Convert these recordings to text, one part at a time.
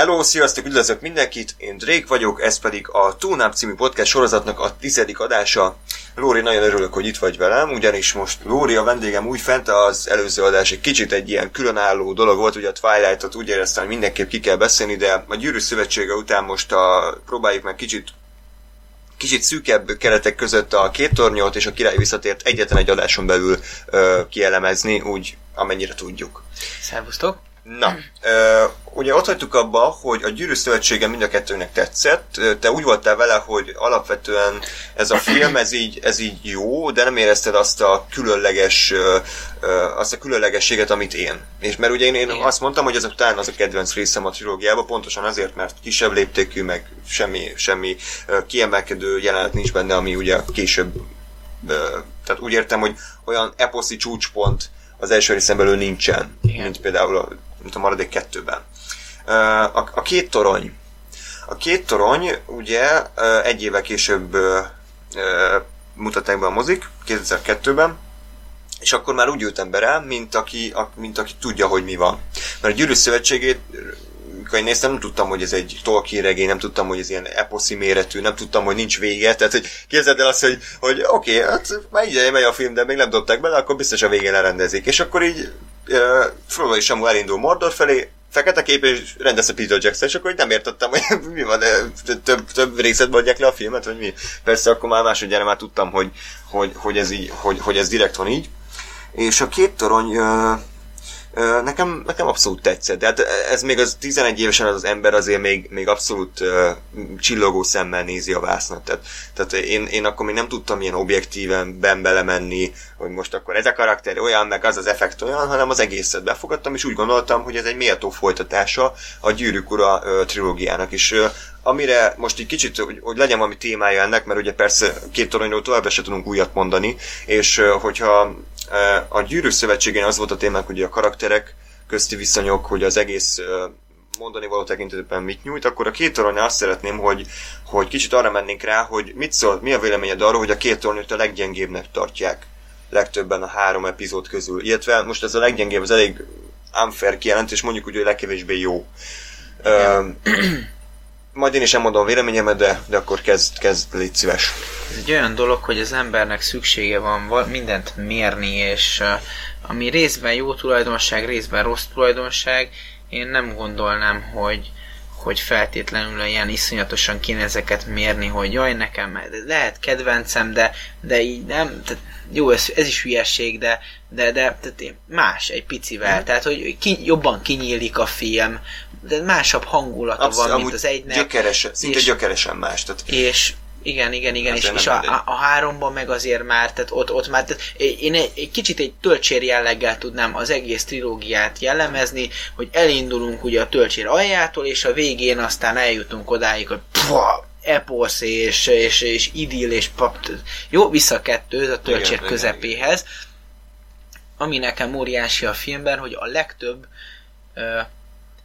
Hello, sziasztok, üdvözlök mindenkit, én Drake vagyok, ez pedig a Túnáp című podcast sorozatnak a tizedik adása. Lóri, nagyon örülök, hogy itt vagy velem, ugyanis most Lóri a vendégem úgy fent, az előző adás egy kicsit egy ilyen különálló dolog volt, ugye a Twilight-ot úgy éreztem, hogy mindenképp ki kell beszélni, de a Gyűrű Szövetsége után most a, próbáljuk meg kicsit kicsit szűkebb keretek között a két tornyot és a király visszatért egyetlen egy adáson belül ö, kielemezni, úgy amennyire tudjuk. Szervusztok! Na, ö, ugye ott hagytuk abba, hogy a Gyűrű Szövetsége mind a kettőnek tetszett. Te úgy voltál vele, hogy alapvetően ez a film, ez így, ez így jó, de nem érezted azt a különleges, azt a különlegességet, amit én. És mert ugye én, én azt mondtam, hogy ez talán az a kedvenc részem a trilógiában, pontosan azért, mert kisebb léptékű, meg semmi, semmi kiemelkedő jelenet nincs benne, ami ugye később tehát úgy értem, hogy olyan eposzi csúcspont az első részen belül nincsen, Igen. mint például a mint a maradék kettőben. A, a két torony. A két torony ugye egy éve később mutatták be a mozik, 2002-ben, és akkor már úgy ültem be rá, mint aki, mint aki tudja, hogy mi van. Mert a Gyűrű Szövetségét amikor én néztem, nem tudtam, hogy ez egy Tolkien regény, nem tudtam, hogy ez ilyen eposzi méretű, nem tudtam, hogy nincs vége. Tehát, hogy képzeld el azt, hogy, hogy oké, okay, hát már így megy a film, de még nem dobták bele, akkor biztos a végén lerendezik. És akkor így Frodo Samu elindul Mordor felé, fekete kép, és rendezte Peter Jackson, és akkor nem értettem, hogy mi van, több, több részet mondják le a filmet, vagy mi. Persze akkor már másodjára már tudtam, hogy, hogy, hogy, ez így, hogy, hogy ez direkt van így. És a két torony Nekem, nekem abszolút tetszett, de hát ez még az 11 évesen az, az ember azért még, még abszolút uh, csillogó szemmel nézi a vásznat. Tehát, tehát én, én akkor még nem tudtam ilyen objektíven ben belemenni, hogy most akkor ez a karakter olyan, meg az az effekt olyan, hanem az egészet befogadtam, és úgy gondoltam, hogy ez egy méltó folytatása a Gyűrűk Ura uh, trilógiának. És uh, amire most egy kicsit, hogy, hogy legyen valami témája ennek, mert ugye persze két toronyról tovább se tudunk újat mondani, és hogyha a Gyűrűk Szövetségén az volt a témák, hogy a karakterek közti viszonyok, hogy az egész mondani való tekintetben mit nyújt, akkor a két torony azt szeretném, hogy, hogy kicsit arra mennénk rá, hogy mit szól, mi a véleményed arról, hogy a két tornyot a leggyengébbnek tartják legtöbben a három epizód közül. Illetve most ez a leggyengébb, az elég unfair kijelentés, mondjuk úgy, hogy legkevésbé jó. Uh, majd én is elmondom a véleményemet, de, de akkor kezd, kezd, légy szíves. Ez egy olyan dolog, hogy az embernek szüksége van mindent mérni, és uh, ami részben jó tulajdonság, részben rossz tulajdonság, én nem gondolnám, hogy, hogy feltétlenül ilyen iszonyatosan kéne ezeket mérni, hogy jaj, nekem lehet kedvencem, de, de így nem, tehát jó, ez, ez is hülyeség, de, de, de tehát más egy picivel, mm. tehát hogy ki, jobban kinyílik a film, de másabb hangulata Abszolút, van, mint az egynek. Gyökeresen, szinte és, gyökeresen más. Tehát... És igen, igen, igen, és, és a, a, a háromban meg azért már, tehát ott, ott már, tehát én egy, egy kicsit egy töltsér jelleggel tudnám az egész trilógiát jellemezni, hogy elindulunk ugye a töltsér aljától, és a végén aztán eljutunk odáig, hogy pfa, eposz és, és, és idill és pap, jó, vissza kettő a töltsér igen, közepéhez, igen, igen. ami nekem óriási a filmben, hogy a legtöbb uh,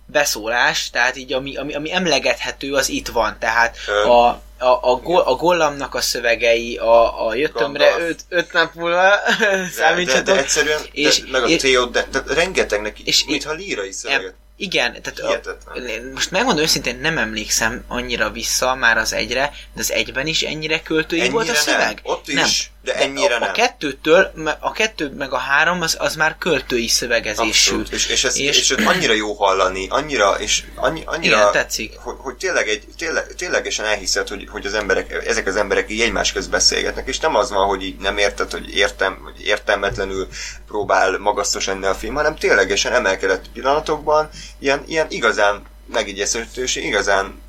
beszólás, tehát így ami, ami, ami emlegethető, az itt van. Tehát a, a, a, gol, a Gollamnak a szövegei, a, a jöttömre öt, öt nap múlva számítsatok. De, de, egyszerűen, és, de, meg a Theo, de, de rengeteg neki, és, mintha lírai szöveget. Igen, tehát a, most megmondom őszintén, nem emlékszem annyira vissza már az egyre, de az egyben is ennyire költői ennyire volt a szöveg? Nem. Ott nem. is, de ennyire de a, nem. A kettőtől, a kettő meg a három, az, az már költői szövegezésű. És, és, ez, és, és annyira jó hallani, annyira, és annyi, annyira, igen, tetszik. Hogy, hogy tényleg egy, tényleg, ténylegesen elhiszed, hogy, hogy az emberek, ezek az emberek így egymás közt beszélgetnek, és nem az van, hogy így nem érted, hogy értem, hogy értelmetlenül próbál magasztos enni a film, hanem ténylegesen emelkedett pillanatokban ilyen, ilyen igazán megígyezhető és igazán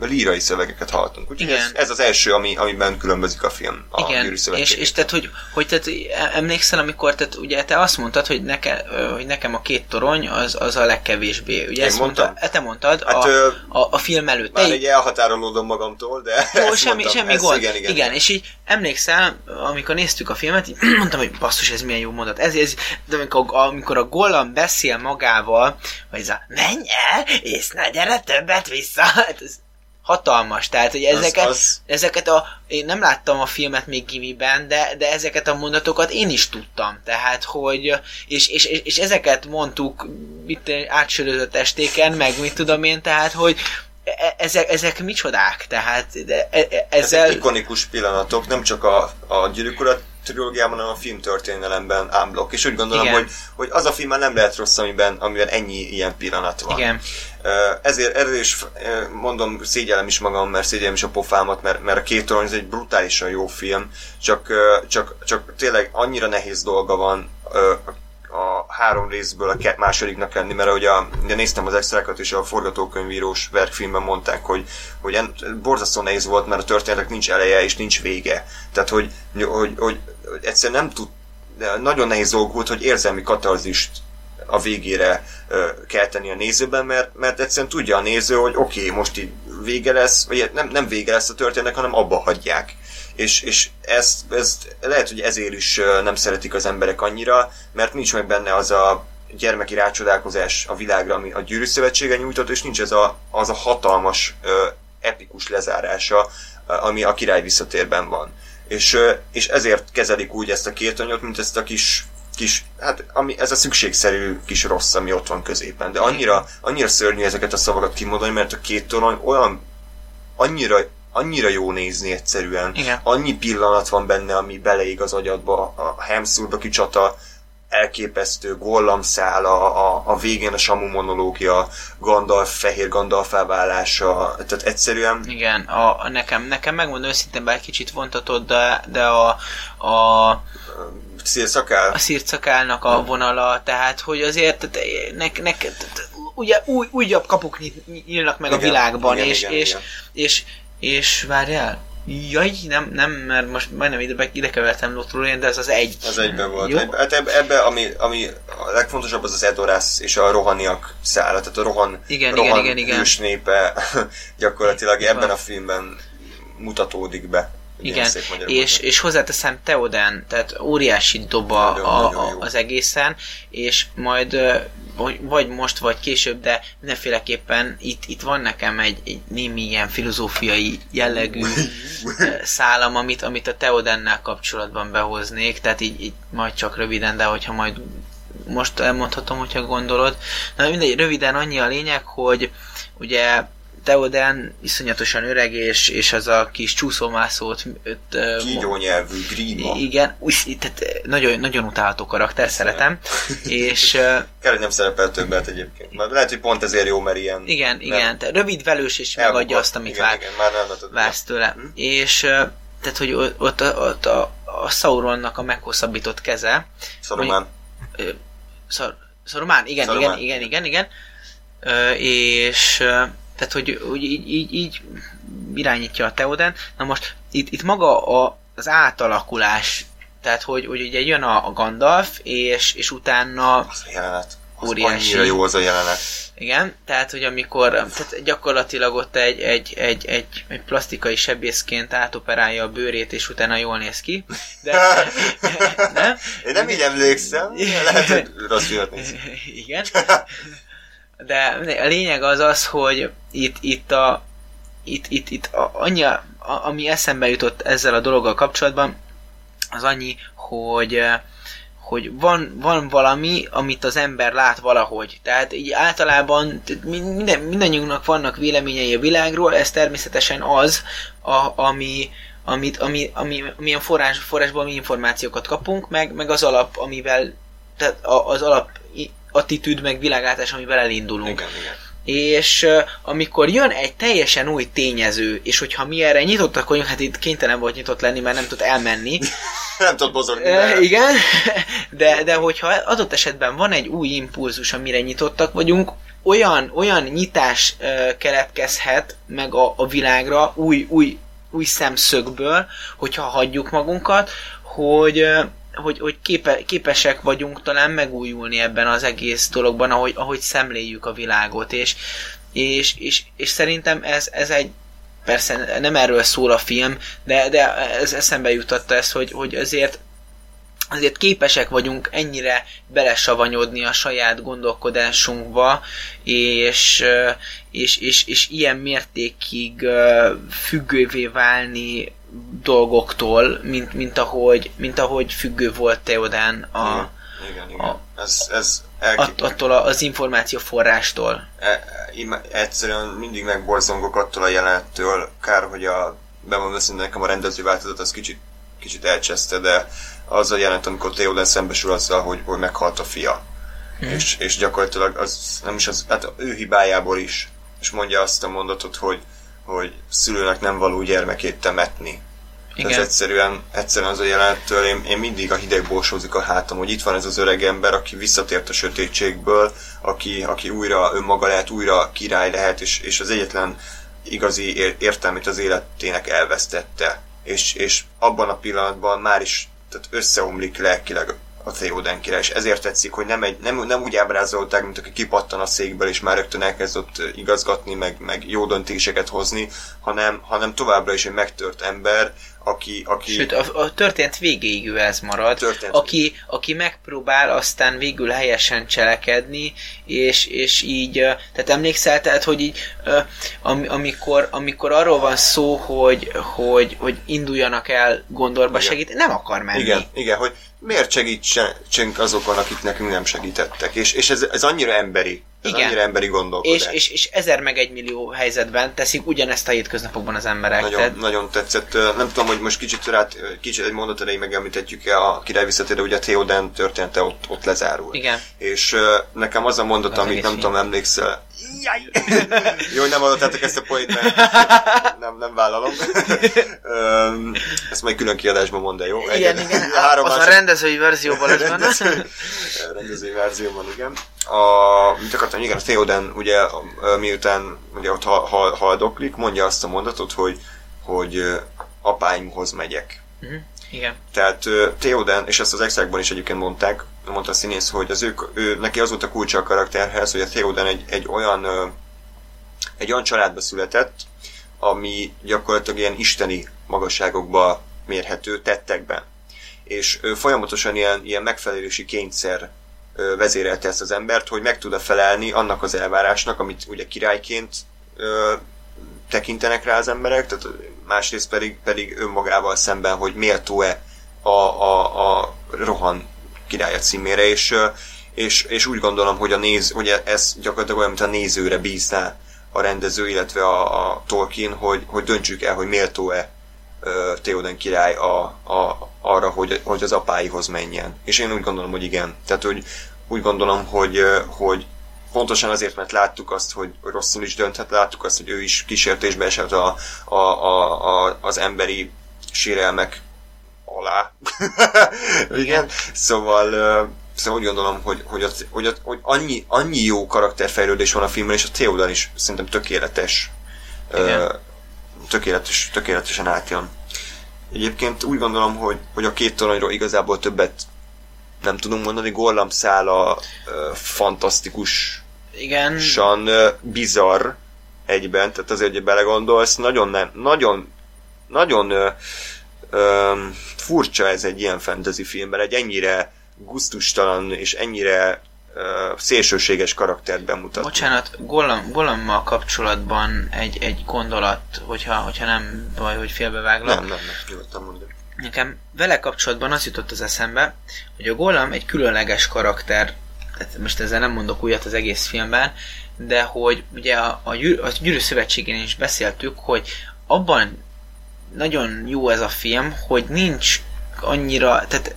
lírai szövegeket hallottunk. Úgyhogy ez, ez, az első, ami, amiben különbözik a film a Igen, és, és tehát, hogy, hogy tehát emlékszel, amikor tehát, ugye te azt mondtad, hogy, neke, hogy nekem a két torony az, az a legkevésbé. Ugye Én ezt mondtam? Mondta, te mondtad hát, a, a, a, film előtt. Már egy elhatárolódom magamtól, de Jó, semmi, mondtam, semmi gond. Igen, igen, igen, és így emlékszel, amikor néztük a filmet, így mondtam, hogy basszus, ez milyen jó mondat. Ez, ez, de amikor, amikor a Gollam beszél magával, hogy ez a menj el, és ne gyere többet vissza, hát ez hatalmas. Tehát, hogy ezeket, az, az... ezeket a, én nem láttam a filmet még gimiben, de, de ezeket a mondatokat én is tudtam. Tehát, hogy, és, és, és, és ezeket mondtuk itt átsörözött estéken, meg mit tudom én, tehát, hogy, e, ezek, ezek micsodák, tehát e, e, ezzel... Ezek ikonikus pillanatok, nem csak a, a gyűrűk trilógiában, hanem a filmtörténelemben ámblok. És úgy gondolom, hogy, hogy az a film már nem lehet rossz, amiben, amiben ennyi ilyen pillanat van. Igen. Ezért erről is mondom, szégyellem is magam, mert szégyellem is a pofámat, mert, mert a két torony ez egy brutálisan jó film, csak, csak, csak tényleg annyira nehéz dolga van a három részből a másodiknak lenni, mert ugye, ugye néztem az extrákat, és a forgatókönyvírós verkfilmben mondták, hogy, hogy en, borzasztó nehéz volt, mert a történetek nincs eleje és nincs vége. Tehát, hogy, hogy, hogy egyszerűen nem tud, nagyon nehéz dolg volt, hogy érzelmi katarzist a végére ö, kelteni a nézőben, mert, mert egyszerűen tudja a néző, hogy oké, okay, most így vége lesz, vagy nem, nem vége lesz a történetnek, hanem abba hagyják. És, és ezt, ezt lehet, hogy ezért is nem szeretik az emberek annyira, mert nincs meg benne az a gyermeki rácsodálkozás a világra, ami a Gyűrű Szövetsége nyújtott, és nincs ez a, az a hatalmas, epikus lezárása, ami a király visszatérben van. És, és ezért kezelik úgy ezt a két anyot, mint ezt a kis kis, hát ami, ez a szükségszerű kis rossz, ami ott van középen. De annyira, annyira szörnyű ezeket a szavakat kimondani, mert a két torony olyan annyira, annyira jó nézni egyszerűen. Igen. Annyi pillanat van benne, ami beleég az agyadba. A Hemszurdoki csata elképesztő, Gollam szála, a, a végén a Samu monológia, Gandalf, fehér Gandalf válása, tehát egyszerűen... Igen, a, nekem, nekem megmondom őszintén, bár kicsit vontatod, de, de a, a szírszakál? A szírszakálnak a vonala, tehát hogy azért nek, nek, ugye új, újabb kapuk nyílnak meg igen, a világban, igen, és, igen, és, igen. és, és, és várjál, Jaj, nem, nem, mert most majdnem ide, ide kevertem Lotrulén, de ez az egy. Az egyben volt. Jó? Hát ebbe, ami, ami a legfontosabb, az az Edorász és a rohaniak szála, tehát a rohan, igen, rohan igen, igen, igen. népe gyakorlatilag ebben a filmben mutatódik be. Igen, és, és hozzáteszem Teoden, tehát óriási doba nagyon, a, nagyon az egészen, és majd vagy most, vagy később, de mindenféleképpen itt, itt van nekem egy, egy némi ilyen filozófiai jellegű szálam, amit, amit a Teodennel kapcsolatban behoznék, tehát így, így majd csak röviden, de hogyha majd most elmondhatom, hogyha gondolod. Na mindegy, röviden annyi a lényeg, hogy ugye Teoden iszonyatosan öreg, és, és az a kis csúszómászót... Kígyó nyelvű, gríma. Igen, úgy, tehát nagyon, nagyon utálható karakter, szeretem. és... Kell, hogy nem szerepel többet egyébként. Mert lehet, hogy pont ezért jó, mert ilyen... Igen, igen, rövid velős, és elbukott. megadja azt, amit igen, vár, igen, már nem vársz tőle. Hm? És tehát, hogy ott, ott, ott a, a Sauronnak a meghosszabbított keze... Szoromán. Szor, Szoromán, igen, Szoromán. igen, igen, igen, igen. és tehát, hogy, hogy így, így, így irányítja a Teoden. Na most itt, itt maga a, az átalakulás, tehát, hogy, hogy ugye jön a, a Gandalf, és, és utána... Az a jelenet. Az óriási. Annyira jó az a jelenet. Igen, tehát, hogy amikor tehát gyakorlatilag ott egy, egy, egy, egy, egy plastikai sebészként átoperálja a bőrét, és utána jól néz ki. De, nem? Én nem így emlékszem, lehet, hogy rossz Igen. De a lényeg az az, hogy itt, itt a itt, itt, itt a, annyi, a, ami eszembe jutott ezzel a dologgal kapcsolatban, az annyi, hogy hogy van, van valami, amit az ember lát valahogy. Tehát így általában minden, mindannyiunknak vannak véleményei a világról, ez természetesen az, a, ami, amit, ami, ami, milyen forrás, forrásból mi információkat kapunk, meg, meg az alap, amivel tehát az alap attitűd, meg világátás, amivel elindulunk. Igen, igen. És amikor jön egy teljesen új tényező, és hogyha mi erre nyitottak vagyunk, hát itt kénytelen volt nyitott lenni, mert nem tud elmenni. nem tud mozogni. Uh, igen, de, de hogyha adott esetben van egy új impulzus, amire nyitottak vagyunk, olyan, olyan nyitás uh, keletkezhet meg a, a világra új, új, új szemszögből, hogyha hagyjuk magunkat, hogy hogy, hogy képe, képesek vagyunk talán megújulni ebben az egész dologban, ahogy, ahogy szemléljük a világot, és, és, és, és szerintem ez, ez egy persze nem erről szól a film, de, de ez eszembe jutatta ezt, hogy, hogy azért azért képesek vagyunk ennyire belesavanyodni a saját gondolkodásunkba, és, és, és, és ilyen mértékig függővé válni dolgoktól, mint, mint, ahogy, mint ahogy függő volt Teodán a, igen, igen. A, ez, ez att, attól az információ forrástól. E, e, egyszerűen mindig megborzongok attól a jelenettől, kár, hogy a bemondom őszintén nekem a rendező változat az kicsit, kicsit elcseszte, de az a jelent, amikor Theoden szembesül azzal, hogy, hogy meghalt a fia. Hmm. És, és gyakorlatilag az nem is az, hát ő hibájából is, és mondja azt a mondatot, hogy, hogy szülőnek nem való gyermekét temetni. Igen. Tehát egyszerűen, egyszerűen az a jelenettől én, én mindig a hideg borsózik a hátam, hogy itt van ez az öreg ember, aki visszatért a sötétségből, aki, aki újra önmaga lehet, újra király lehet, és, és az egyetlen igazi értelmét az életének elvesztette. És, és abban a pillanatban már is tehát összeomlik lelkileg a Theoden király, és ezért tetszik, hogy nem, egy, nem, nem úgy ábrázolták, mint aki kipattan a székből, és már rögtön elkezdett igazgatni, meg, meg jó döntéseket hozni, hanem, hanem továbbra is egy megtört ember, aki... aki Sőt, a, a történet végéig ő ez marad, aki, aki megpróbál aztán végül helyesen cselekedni, és, és így, tehát emlékszel, tehát, hogy így, am, amikor, amikor arról van szó, hogy, hogy, hogy induljanak el Gondorba segíteni, nem akar menni. Igen, igen, hogy miért segítsünk azokon, akik nekünk nem segítettek. És, és ez, ez annyira emberi. Ez Igen. annyira emberi gondolkodás. És, és, és ezer meg egy millió helyzetben teszik ugyanezt a hétköznapokban az emberek. Nagyon, tehát... nagyon tetszett. Nem tudom, hogy most kicsit rá, kicsit egy mondat elején megemlítetjük-e a király visszatérő, ugye a Theoden története ott, ott lezárul. Igen. És nekem az a mondat, az amit nem tudom, emlékszel, jó, hogy nem adottátok ezt a poét, nem, nem vállalom. ezt majd külön kiadásban mondd el, jó? Igen, igen. Három az másod... a rendezői verzióban lesz benne. rendezői verzióban, igen. A, mit akartam, igen, a Theoden ugye miután ugye ott haldoklik, mondja azt a mondatot, hogy, hogy apáimhoz megyek. Uh-huh. Igen. Tehát Theoden, és ezt az exákban is egyébként mondták, mondta a színész, hogy az ő, ő, neki az volt a kulcsa a karakterhez, hogy a Theoden egy, egy olyan egy olyan családba született, ami gyakorlatilag ilyen isteni magasságokba mérhető tettekben. És ő folyamatosan ilyen, ilyen megfelelési kényszer vezérelte ezt az embert, hogy meg tud-e felelni annak az elvárásnak, amit ugye királyként ö, tekintenek rá az emberek, tehát másrészt pedig, pedig önmagával szemben, hogy méltó-e a, a, a rohan királya címére, és, és, és úgy gondolom, hogy, a néz, hogy ez gyakorlatilag olyan, mint a nézőre bízná a rendező, illetve a, a Tolkien, hogy, hogy döntsük el, hogy méltó-e Theoden király a, a, arra, hogy, hogy az apáihoz menjen. És én úgy gondolom, hogy igen. Tehát, hogy úgy gondolom, hogy, hogy pontosan azért, mert láttuk azt, hogy rosszul is dönthet, láttuk azt, hogy ő is kísértésbe esett a, a, a, a, az emberi sérelmek alá. Igen. Szóval, szóval úgy gondolom, hogy, hogy, az, hogy, az, hogy annyi, annyi jó karakterfejlődés van a filmben, és a Theodan is szerintem tökéletes. Igen. Tökéletes, tökéletesen átjön. Egyébként úgy gondolom, hogy, hogy a két toronyról igazából többet nem tudunk mondani, Gollam szála fantasztikus igen. San bizarr egyben, tehát azért, hogy belegondolsz, nagyon nem, nagyon, nagyon ö, furcsa ez egy ilyen fantasy filmben, egy ennyire guztustalan és ennyire szélsőséges karaktert bemutatni. Bocsánat, Gollam, Gollammal kapcsolatban egy, egy gondolat, hogyha, hogyha nem baj, hogy félbeváglak. Nem, nem, nem, nyugodtan mondom. Nekem vele kapcsolatban az jutott az eszembe, hogy a Gollam egy különleges karakter, tehát most ezzel nem mondok újat az egész filmben, de hogy ugye a, a, gyűr, a Gyűrű Szövetségén is beszéltük, hogy abban nagyon jó ez a film, hogy nincs annyira, tehát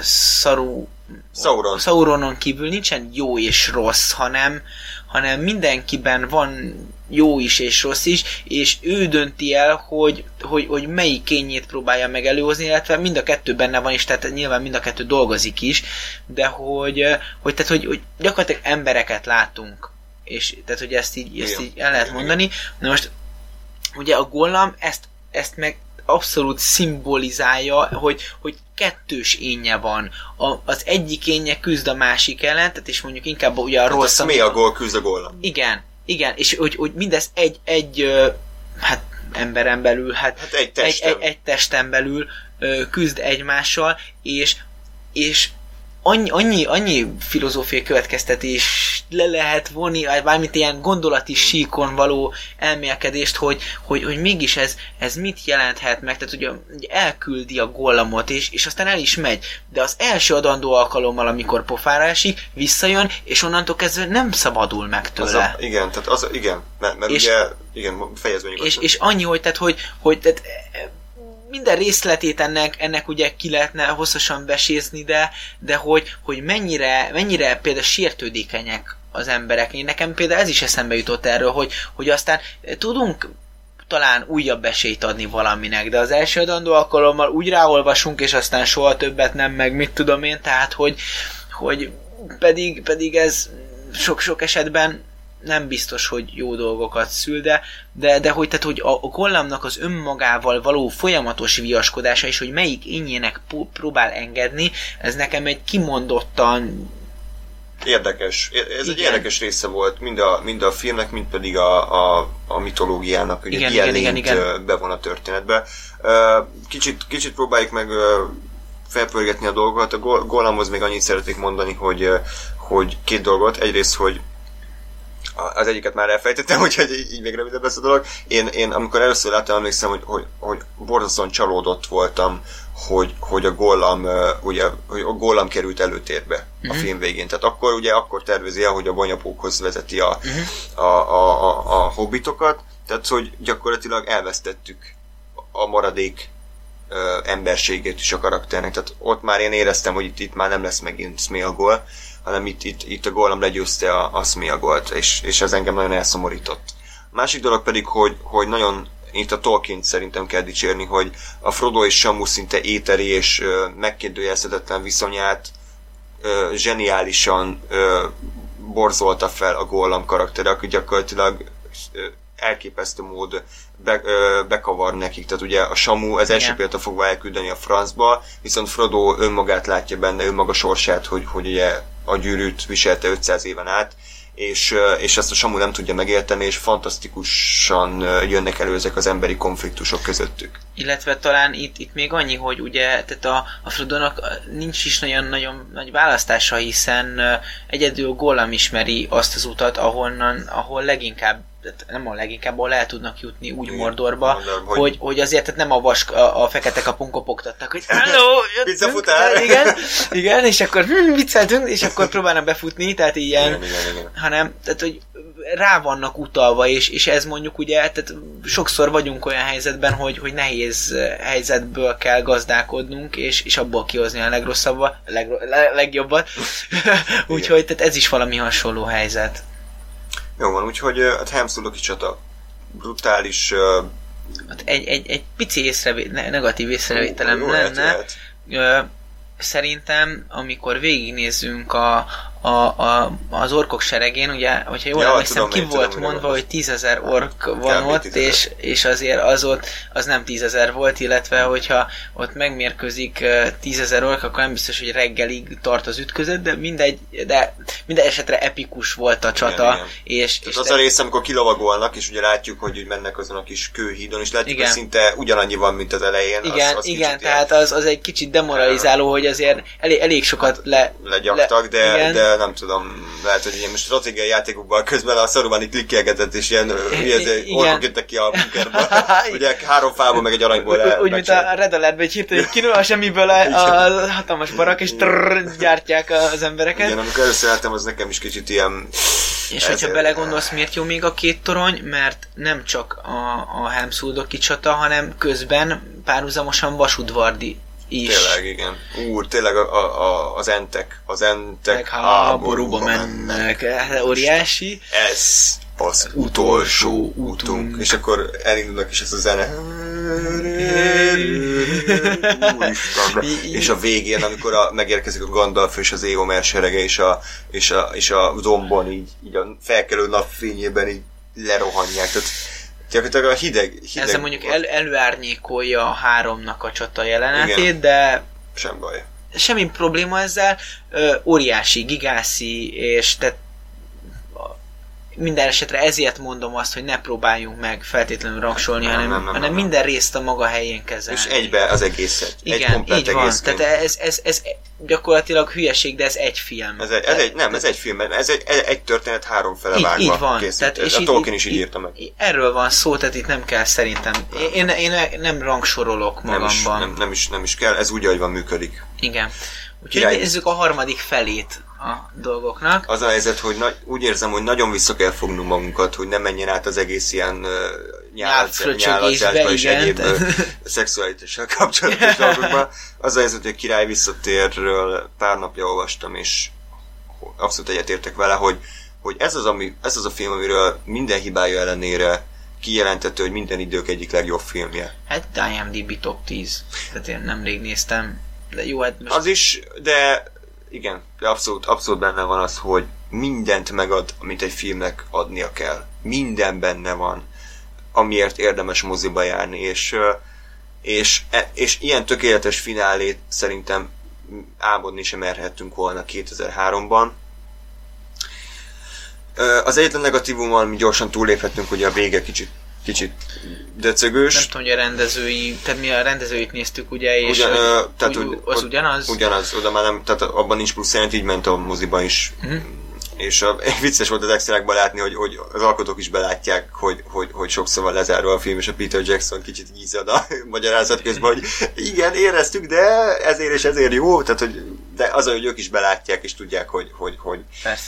szarú Sauron. Sauronon kívül nincsen jó és rossz, hanem, hanem mindenkiben van jó is és rossz is, és ő dönti el, hogy, hogy, hogy melyik kényét próbálja meg előhozni, illetve mind a kettő benne van, és tehát nyilván mind a kettő dolgozik is, de hogy, hogy, tehát, hogy, hogy gyakorlatilag embereket látunk, és tehát, hogy ezt így, ezt így el lehet mondani. Na most, ugye a Gollam ezt, ezt meg abszolút szimbolizálja, hogy, hogy kettős énje van. A, az egyik énje küzd a másik ellen, tehát és mondjuk inkább ugye a hát rossz... mi a gól küzd a góla. Igen, igen, és hogy, hogy mindez egy, egy hát emberen belül, hát, hát egy, testen. Egy, egy, egy testen belül küzd egymással, és és annyi, annyi, annyi filozófiai következtetés le lehet vonni, bármit ilyen gondolati síkon való elmélkedést, hogy, hogy, hogy mégis ez, ez mit jelenthet meg, tehát ugye, ugye elküldi a gollamot, és, és aztán el is megy, de az első adandó alkalommal, amikor pofára esik, visszajön, és onnantól kezdve nem szabadul meg tőle. Az a, igen, tehát az, igen, mert, mert és, ugye, igen, fejezve és, és annyi, hogy, tehát, hogy, hogy tehát, minden részletét ennek, ennek ugye ki lehetne hosszasan besézni, de, de hogy, hogy mennyire, mennyire például sértődékenyek az emberek. Én nekem például ez is eszembe jutott erről, hogy, hogy aztán tudunk talán újabb esélyt adni valaminek, de az első adandó alkalommal úgy ráolvasunk, és aztán soha többet nem, meg mit tudom én, tehát hogy, hogy pedig, pedig ez sok-sok esetben nem biztos, hogy jó dolgokat szül, de, de, de hogy, tehát, hogy a, a gollamnak az önmagával való folyamatos viaskodása és hogy melyik ényének próbál engedni, ez nekem egy kimondottan Érdekes. Ez igen. egy érdekes része volt mind a, mind a filmnek, mind pedig a, a, a mitológiának, hogy igen, egy igen, igen, igen. bevon a történetbe. Kicsit, kicsit próbáljuk meg felpörgetni a dolgokat. A Gollamhoz még annyit szeretnék mondani, hogy, hogy két dolgot. Egyrészt, hogy az egyiket már elfejtettem, úgyhogy így, így még rövidebb lesz a dolog. Én, én amikor először láttam, emlékszem, hogy, hogy, hogy borzasztóan csalódott voltam, hogy, hogy a Gollam, ugye, hogy a Gollam került előtérbe uh-huh. a mhm. film végén. Tehát akkor ugye akkor tervezi el, hogy a banyapókhoz vezeti a, uh-huh. a, a, a, a hobbitokat, tehát hogy gyakorlatilag elvesztettük a maradék ö, emberségét is a karakternek. Tehát ott már én éreztem, hogy itt, itt már nem lesz megint Smeagol, hanem itt, itt, itt a gólam legyőzte a, a Smeagolt, és, és ez engem nagyon elszomorított. A másik dolog pedig, hogy, hogy nagyon itt a Tolkien szerintem kell dicsérni, hogy a Frodo és Samu szinte éteri és ö, megkérdőjelezhetetlen viszonyát ö, zseniálisan ö, borzolta fel a Gollam karakter, aki gyakorlatilag ö, elképesztő mód be, ö, bekavar nekik. Tehát ugye a Samu az első például fogva elküldeni a francba, viszont Frodo önmagát látja benne, önmaga sorsát, hogy, hogy ugye a gyűrűt viselte 500 éven át, és, és ezt a Samu nem tudja megérteni, és fantasztikusan jönnek elő ezek az emberi konfliktusok közöttük. Illetve talán itt, itt még annyi, hogy ugye tehát a, a Frodonak nincs is nagyon, nagyon nagy választása, hiszen egyedül Gollam ismeri azt az utat, ahonnan, ahol leginkább nem a leginkább, ahol el tudnak jutni úgy Igen, Mordorba, mondom, hogy... hogy, hogy azért tehát nem a vask, a, a fekete kapun kopogtattak, hogy hello, jöttünk, igen, igen, és akkor hm, vicceltünk, és akkor próbálnak befutni, tehát ilyen, igen, igen, igen. hanem, tehát hogy rá vannak utalva, és, és ez mondjuk ugye, tehát sokszor vagyunk olyan helyzetben, hogy, hogy nehéz helyzetből kell gazdálkodnunk, és, és abból kihozni a legrosszabbat, legro, legjobbat. Úgyhogy tehát ez is valami hasonló helyzet. Jó van, úgyhogy a Helmszuloki csata brutális... Uh... Hát egy, egy, egy pici észrevét, negatív észrevételem jó, lenne. Lehet, szerintem, amikor végignézzünk a, a, a, az orkok seregén, ugye, hogyha jól ja, emlékszem, ki volt tudom, mondva, hogy tízezer ork van ott, és, és azért az ott, az nem tízezer volt, illetve hogyha ott megmérkőzik tízezer ork, akkor nem biztos, hogy reggelig tart az ütközet, de mindegy, de minden esetre epikus volt a csata. Igen, igen. És, és az de... a rész, amikor kilovagolnak, és ugye látjuk, hogy mennek azon a kis kőhídon, és látjuk, igen. hogy szinte ugyanannyi van, mint az elején. Igen, az, az igen tehát az, az egy kicsit demoralizáló, hogy azért elég, elég sokat le... Legyaktak, le, de, igen. de nem tudom, lehet, hogy ilyen most stratégiai játékokban közben a Saruman itt klikkelgetett, és ilyen orkok jöttek ki a bunkerba. Ugye három fából, meg egy aranyból le, Úgy, mint a Red Alert, hogy hirtelen kinő a semmiből a, hatalmas barak, és trrr, gyártják az embereket. Igen, amikor először láttam, az nekem is kicsit ilyen... És hogyha belegondolsz, miért jó még a két torony? Mert nem csak a, a Helmszuldoki csata, hanem közben párhuzamosan vasudvardi is. Tényleg, igen. Úr, tényleg a, a, az entek, az entek háborúba mennek. mennek. Óriási. Ez az utolsó útunk. És akkor elindulnak is ez a zene. Úristen. és a végén, amikor a, megérkezik a Gandalf és az Éomer serege, és a, és a, és a dombon így, így a felkelő napfényében így lerohanják. Tehát gyakorlatilag a hideg, hideg Ezzel mondjuk el, előárnyékolja a háromnak a csata jelenetét, Igen. de... Sem baj. Semmi probléma ezzel. Ö, óriási, gigászi, és tehát minden esetre ezért mondom azt, hogy ne próbáljunk meg feltétlenül rangsolni, nem, hanem, nem, nem, hanem nem, minden részt a maga helyén kezelni. És egybe az egészet. Igen, egy így van. Tehát ez, ez, ez gyakorlatilag hülyeség, de ez egy film. Ez egy, ez egy nem, ez egy film, ez egy, egy történet három fele így, vágva így van. készült. Tehát, és a Tolkien is így írta meg. Erről van szó, tehát itt nem kell szerintem. Én, én, én nem rangsorolok magamban. Nem is, nem, nem, is, nem is kell, ez úgy, ahogy van működik. Igen. Úgyhogy Király... nézzük a harmadik felét a dolgoknak. Az a helyzet, hogy na, úgy érzem, hogy nagyon vissza kell fognunk magunkat, hogy nem menjen át az egész ilyen uh, nyálazásba és egyéb szexualitással kapcsolatos dolgokba. Az a helyzet, hogy a király visszatérről pár napja olvastam, és abszolút egyetértek vele, hogy, hogy ez, az, ami, ez az a film, amiről minden hibája ellenére kijelentető, hogy minden idők egyik legjobb filmje. Hát IMDb top 10. Tehát én nemrég néztem. De jó, hát most... Az is, de igen, de abszolút, abszolút benne van az, hogy mindent megad, amit egy filmnek adnia kell. Minden benne van, amiért érdemes moziba járni, és, és, e, és ilyen tökéletes finálét szerintem álmodni sem merhettünk volna 2003-ban. Az egyetlen negatívum, ami gyorsan túléphetünk, hogy a vége kicsit kicsit decegős. Nem tudom, hogy a rendezői, tehát mi a rendezőit néztük, ugye, és Ugyan, ö, tehát, úgy, az ugyanaz? Ugyanaz, oda már nem, tehát abban nincs plusz jelent, így ment a moziba is. Uh-huh és a, vicces volt az extrákban látni, hogy, hogy az alkotók is belátják, hogy, hogy, hogy sokszor van lezárva a film, és a Peter Jackson kicsit ízad a magyarázat közben, hogy igen, éreztük, de ezért és ezért jó, tehát hogy de az, hogy ők is belátják, és tudják, hogy, hogy, hogy,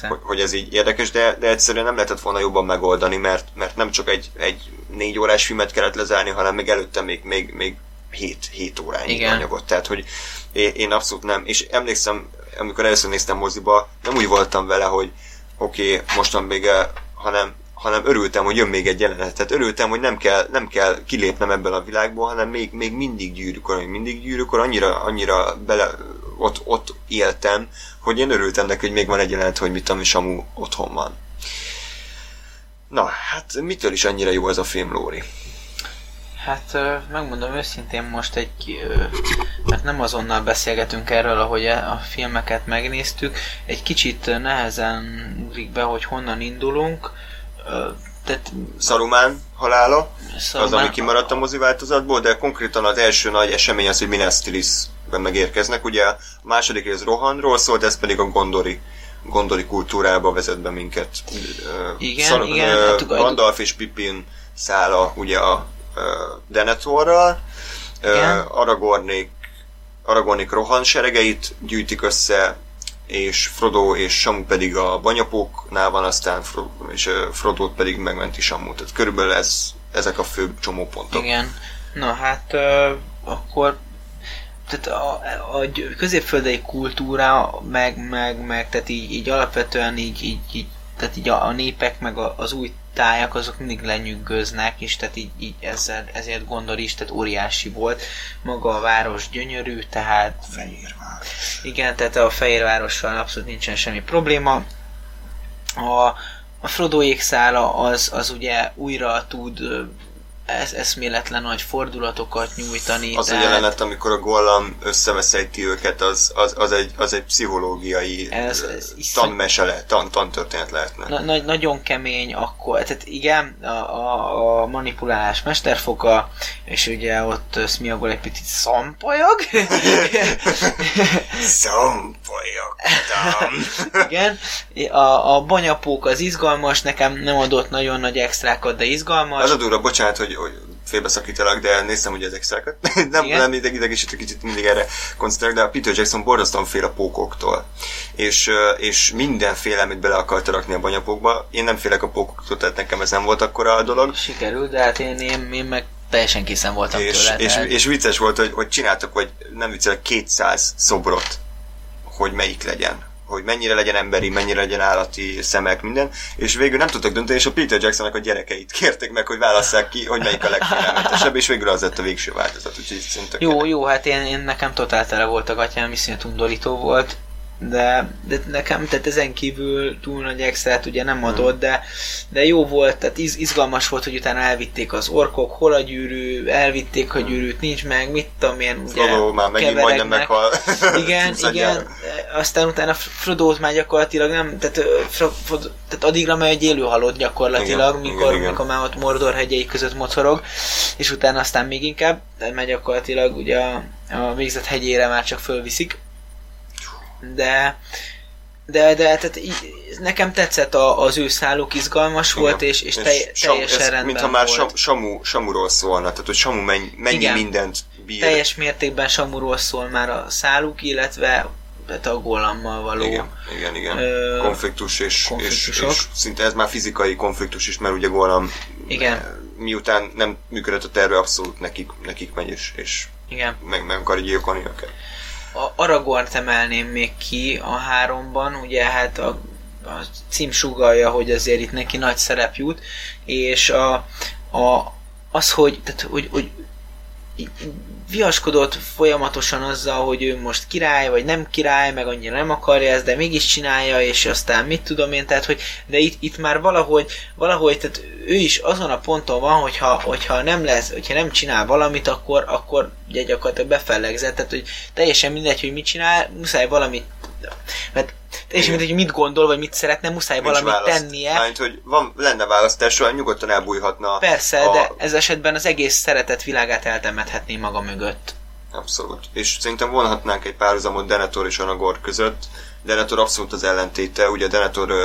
hogy, hogy ez így érdekes, de, de egyszerűen nem lehetett volna jobban megoldani, mert, mert nem csak egy, egy négy órás filmet kellett lezárni, hanem még előtte még, még, még 7, 7 órányi Igen. anyagot. Tehát, hogy én, abszolút nem, és emlékszem, amikor először néztem moziba, nem úgy voltam vele, hogy oké, okay, mostan vége, hanem, hanem örültem, hogy jön még egy jelenet. Tehát örültem, hogy nem kell, nem kell kilépnem ebből a világból, hanem még, még mindig gyűrűk még mindig gyűrűk annyira, annyira bele, ott, ott éltem, hogy én örültem neki, hogy még van egy jelenet, hogy mit ami Samu otthon van. Na, hát mitől is annyira jó ez a film, Lóri? Hát megmondom őszintén most egy, mert nem azonnal beszélgetünk erről, ahogy a filmeket megnéztük, egy kicsit nehezen ugrik be, hogy honnan indulunk. Tehát, Szarumán halála, Szarumán... az, ami kimaradt a mozi változatból, de konkrétan az első nagy esemény az, hogy Minas Tirithben megérkeznek. Ugye a második rész Rohanról szólt, ez pedig a Gondori gondori kultúrába vezet be minket. Igen, Szar- igen. Uh, Gandalf és Pippin szála ugye a Denethorral, Aragornék, Aragornék rohan seregeit gyűjtik össze, és Frodo és Samu pedig a banyapóknál van, aztán Frodo, és Frodo pedig megmenti Samu. Tehát körülbelül ez, ezek a fő csomópontok. Igen. Na hát akkor tehát a, a középföldei kultúra, meg, meg, meg tehát így, így alapvetően így, így, így tehát így a, a népek, meg a, az új tájak azok mindig lenyűgöznek, és tehát így, így ezzel, ezért gondol is, tehát óriási volt. Maga a város gyönyörű, tehát... Fehérváros. Igen, tehát a Fehérvárossal abszolút nincsen semmi probléma. A, a Frodo égszála az, az ugye újra tud ez eszméletlen nagy fordulatokat nyújtani. Az tehát... a jelenet, amikor a Gollam összeveszejti őket, az, az, az, egy, az egy pszichológiai ez, ez tanmese le, tan, tantörténet lehetne. Na, na, nagyon kemény akkor, tehát igen, a, a, a manipulálás mesterfoka, és ugye ott Smiagol egy picit szampajog. szampajog, Igen, a, a banyapók az izgalmas, nekem nem adott nagyon nagy extrákat, de izgalmas. Az a durva, bocsánat, hogy, hogy félbeszakítalak, de néztem ugye az extrákat. nem, Igen? nem mindig idegesítő kicsit mindig erre koncentrálok, de a Peter Jackson borzasztóan fél a pókoktól. És, és mindenféle, amit bele akarta rakni a banyapókba. Én nem félek a pókoktól, tehát nekem ez nem volt akkora a dolog. Sikerült, de hát én, én, én meg teljesen készen voltam és, tőle. És, tehát... és vicces volt, hogy, hogy csináltak, hogy nem viccelek, 200 szobrot, hogy melyik legyen hogy mennyire legyen emberi, mennyire legyen állati szemek, minden, és végül nem tudtak dönteni, és a Peter Jacksonnak a gyerekeit kérték meg, hogy válasszák ki, hogy melyik a legfélelmetesebb, és végül az lett a végső változat, úgyhogy szinte Jó, jó, hát én, én nekem totál tele volt a gatyám, iszonyat undorító volt, de, de nekem, tehát ezen kívül túl nagy extrát ugye nem adott, hmm. de, de jó volt, tehát iz, izgalmas volt, hogy utána elvitték az orkok, hol a gyűrű, elvitték a gyűrűt, nincs meg, mit tudom én, ugye Frodo már megint majdnem meghal. Igen, igen, aztán utána Frodo már gyakorlatilag nem, tehát, Frodo, tehát addigra már egy élő halott gyakorlatilag, igen, mikor, igen, igen. mikor már ott Mordor hegyei között mocorog, és utána aztán még inkább, mert gyakorlatilag ugye a, a végzett hegyére már csak fölviszik, de de, de tehát így, nekem tetszett a, az ő száluk, izgalmas Igen. volt, és, és, telj, és teljesen ez, rendben Mintha már volt. Samu, Samuról szólna, tehát hogy Samu mennyi, mennyi Igen. mindent bír. Teljes mértékben Samuról szól már a száluk, illetve tehát a gólammal való igen, igen, igen. Ö, konfliktus, és, és, és, szinte ez már fizikai konfliktus is, mert ugye gólam igen. miután nem működött a terve, abszolút nekik, nekik megy, és, és igen. meg, meg akarja gyilkolni őket a Aragorn emelném még ki a háromban, ugye hát a, a cím sugalja, hogy azért itt neki nagy szerep jut, és a, a, az, hogy, tehát, hogy, hogy viaskodott folyamatosan azzal, hogy ő most király, vagy nem király, meg annyira nem akarja ezt, de mégis csinálja, és aztán mit tudom én, tehát hogy, de itt, itt már valahogy, valahogy, tehát ő is azon a ponton van, hogyha, hogyha nem lesz, hogyha nem csinál valamit, akkor, akkor ugye gyakorlatilag befellegzett, tehát hogy teljesen mindegy, hogy mit csinál, muszáj valamit mert és mint hogy mit gondol, vagy mit szeretne, muszáj Nincs valamit választ. tennie. Mert hogy van, lenne választás, olyan nyugodtan elbújhatna. Persze, a... de ez esetben az egész szeretet világát eltemethetné maga mögött. Abszolút. És szerintem vonhatnánk egy párhuzamot Denethor és Anagor között. Denethor abszolút az ellentéte, ugye Denethor uh,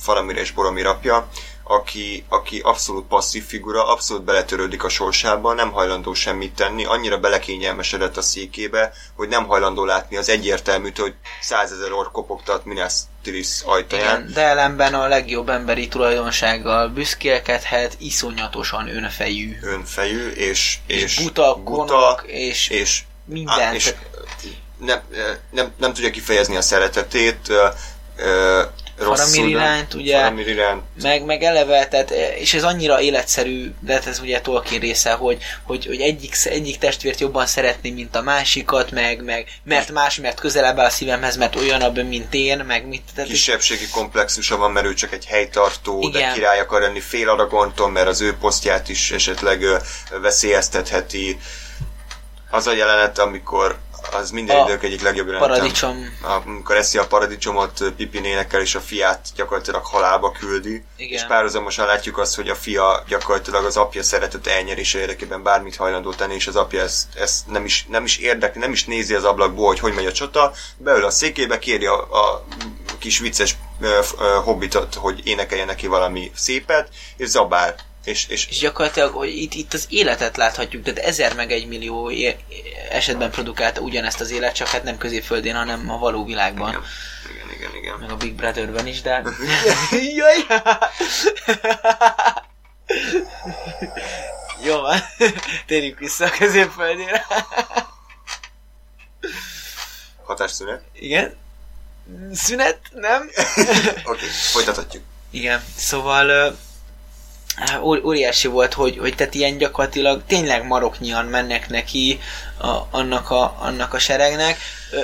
Faramir és Boromir apja, aki, aki abszolút passzív figura, abszolút beletörődik a sorsába, nem hajlandó semmit tenni, annyira belekényelmesedett a székébe, hogy nem hajlandó látni az egyértelműt, hogy százezer orr kopogtat Minas Tirith ajtaján. Igen, de ellenben a legjobb emberi tulajdonsággal büszkélkedhet, iszonyatosan önfejű. Önfejű, és, és, és buta, buta és, és minden. Á, és nem, nem, nem tudja kifejezni a szeretetét, Faramir irányt, ugye, Faramir iránt. Meg, meg eleve, tehát, és ez annyira életszerű, de hát ez ugye Tolkien része, hogy, hogy, hogy egyik, egyik testvért jobban szeretni, mint a másikat, meg, meg mert más, mert közelebb áll a szívemhez, mert olyanabb, mint én, meg mit. Tehát Kisebbségi komplexusa van, mert ő csak egy helytartó, igen. de király akar lenni fél Aragonton, mert az ő posztját is esetleg veszélyeztetheti. Az a jelenet, amikor az minden idők egyik legjobb jelenetem. Paradicsom. Amikor eszi a paradicsomot Pipin énekel, és a fiát gyakorlatilag halálba küldi. Igen. És párhuzamosan látjuk azt, hogy a fia gyakorlatilag az apja szeretet elnyerése érdekében bármit hajlandó tenni, és az apja ezt, ezt nem, is, nem is érdekli, nem is nézi az ablakból, hogy hogy megy a csata. Beül a székébe, kéri a, a kis vicces hobbitot, hogy énekelje neki valami szépet, és zabál és, és, és gyakorlatilag hogy itt, itt az életet láthatjuk, tehát ezer meg egy millió esetben produkálta ugyanezt az élet, csak hát nem középföldén, hanem a való világban. Igen, igen, igen. igen. Meg a Big Brotherben is, de... Jaj! Jó van, térjünk vissza a középföldére. Hatásszünet? Igen. Szünet, nem? Oké, okay, folytathatjuk. Igen, szóval óriási volt, hogy, hogy tehát ilyen gyakorlatilag tényleg maroknyian mennek neki a, annak, a, annak a seregnek.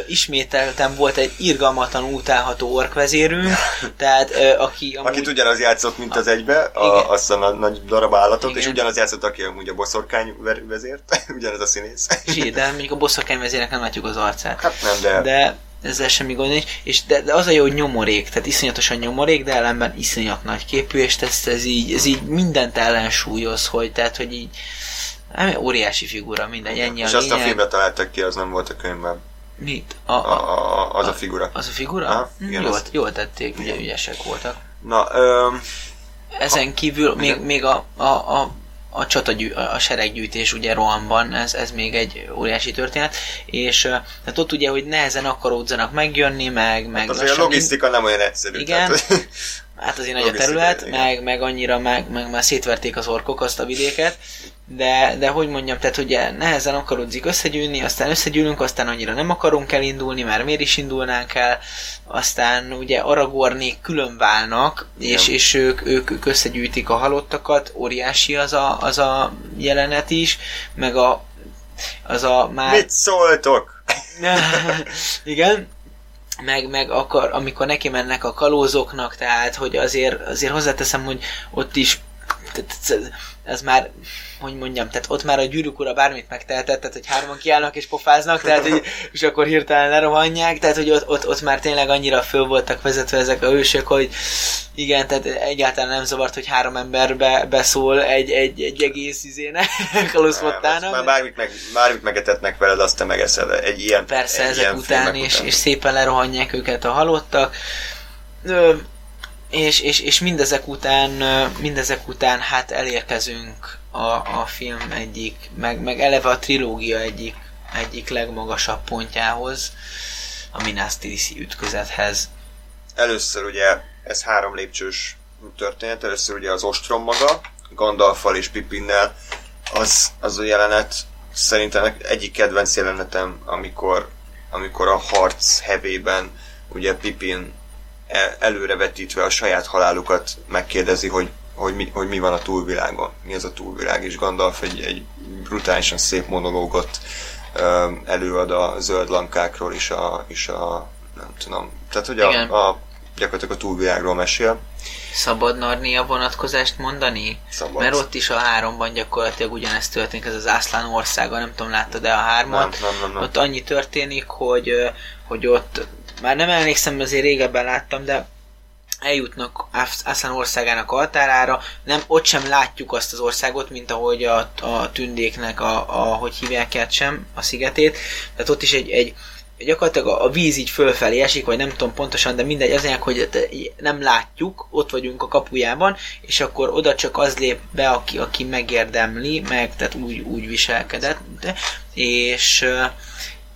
Ismételtem volt egy irgalmatlan utálható orkvezérünk, tehát aki amúgy... Akit ugyanaz játszott, mint az egybe, a, azt a nagy darab állatot, igen. és ugyanaz játszott, aki amúgy a boszorkány vezért, ugyanez a színész. Zsí, de mondjuk a boszorkány vezérnek nem látjuk az arcát. Hát nem, de... de ezzel semmi gond nincs, és de, de az a jó, hogy nyomorék, tehát iszonyatosan nyomorék, de ellenben iszonyat nagy képű, és ez, ez, így, ez így mindent ellensúlyoz, hogy tehát, hogy így nem, óriási figura, minden, ennyi És a azt a filmre találtak ki, az nem volt a könyvben. Mit? A, a, a, az a, a figura. Az a figura? Aha, igen, jól, az... jól tették, ugye ügyesek voltak. Na, ö, Ezen kívül még, még a, a, a a csatagyű, a sereggyűjtés ugye Rohanban, ez, ez még egy óriási történet, és tehát ott ugye, hogy nehezen akaródzanak megjönni, meg... meg hát azért a logisztika nem olyan egyszerű. Igen, tehát, hát azért nagy a terület, meg, meg annyira meg, meg már szétverték az orkok azt a vidéket, de, de hogy mondjam, tehát ugye nehezen akarodzik összegyűlni, aztán összegyűlünk, aztán annyira nem akarunk elindulni, mert miért is indulnánk el, aztán ugye Aragornék külön válnak, és, és ők, ők, ők összegyűjtik a halottakat, óriási az a, az a jelenet is, meg a az a már... Mit szóltok? Igen, meg, meg akar, amikor neki mennek a kalózoknak, tehát hogy azért, azért hozzáteszem, hogy ott is ez már, hogy mondjam, tehát ott már a gyűrűk ura bármit megtehetett, tehát hogy hárman kiállnak és pofáznak, tehát hogy, és akkor hirtelen lerohanják, tehát hogy ott, ott, ott már tényleg annyira föl voltak vezetve ezek a hősök, hogy igen, tehát egyáltalán nem zavart, hogy három ember be, beszól egy, egy, egy egész izének, kaluszfottának. Már bármit, meg, bármit megetetnek veled, azt te megeszel egy ilyen Persze, egy ezek ilyen után, és, után. és szépen lerohanják őket a halottak. Ö, és, és, és mindezek után, mindezek után hát elérkezünk a, a film egyik, meg, meg eleve a trilógia egyik, egyik legmagasabb pontjához, a Minas Tirith ütközethez. Először ugye ez három lépcsős történet, először ugye az ostrom maga, Gandalfal és Pippinnel, az, az a jelenet szerintem egyik kedvenc jelenetem, amikor, amikor a harc hevében ugye Pippin előrevetítve a saját halálukat megkérdezi, hogy, hogy, mi, hogy mi van a túlvilágon, mi az a túlvilág, és Gandalf egy, egy brutálisan szép monológot előad a zöld lankákról és a, és a nem tudom, tehát hogy a, a, gyakorlatilag a túlvilágról mesél. Szabad Narnia vonatkozást mondani? Szabad. Mert ott is a háromban gyakorlatilag ugyanezt történik, ez az Ászlán országa, nem tudom, láttad-e a hármat? Nem, nem, nem, nem. Ott annyi történik, hogy, hogy ott már nem emlékszem, azért régebben láttam, de eljutnak Aszlán országának határára, nem, ott sem látjuk azt az országot, mint ahogy a, a tündéknek, a, a, hogy hívják sem, a szigetét. Tehát ott is egy, egy gyakorlatilag a, a víz így fölfelé esik, vagy nem tudom pontosan, de mindegy, az hogy nem látjuk, ott vagyunk a kapujában, és akkor oda csak az lép be, aki, aki megérdemli, meg tehát úgy, úgy viselkedett, de, és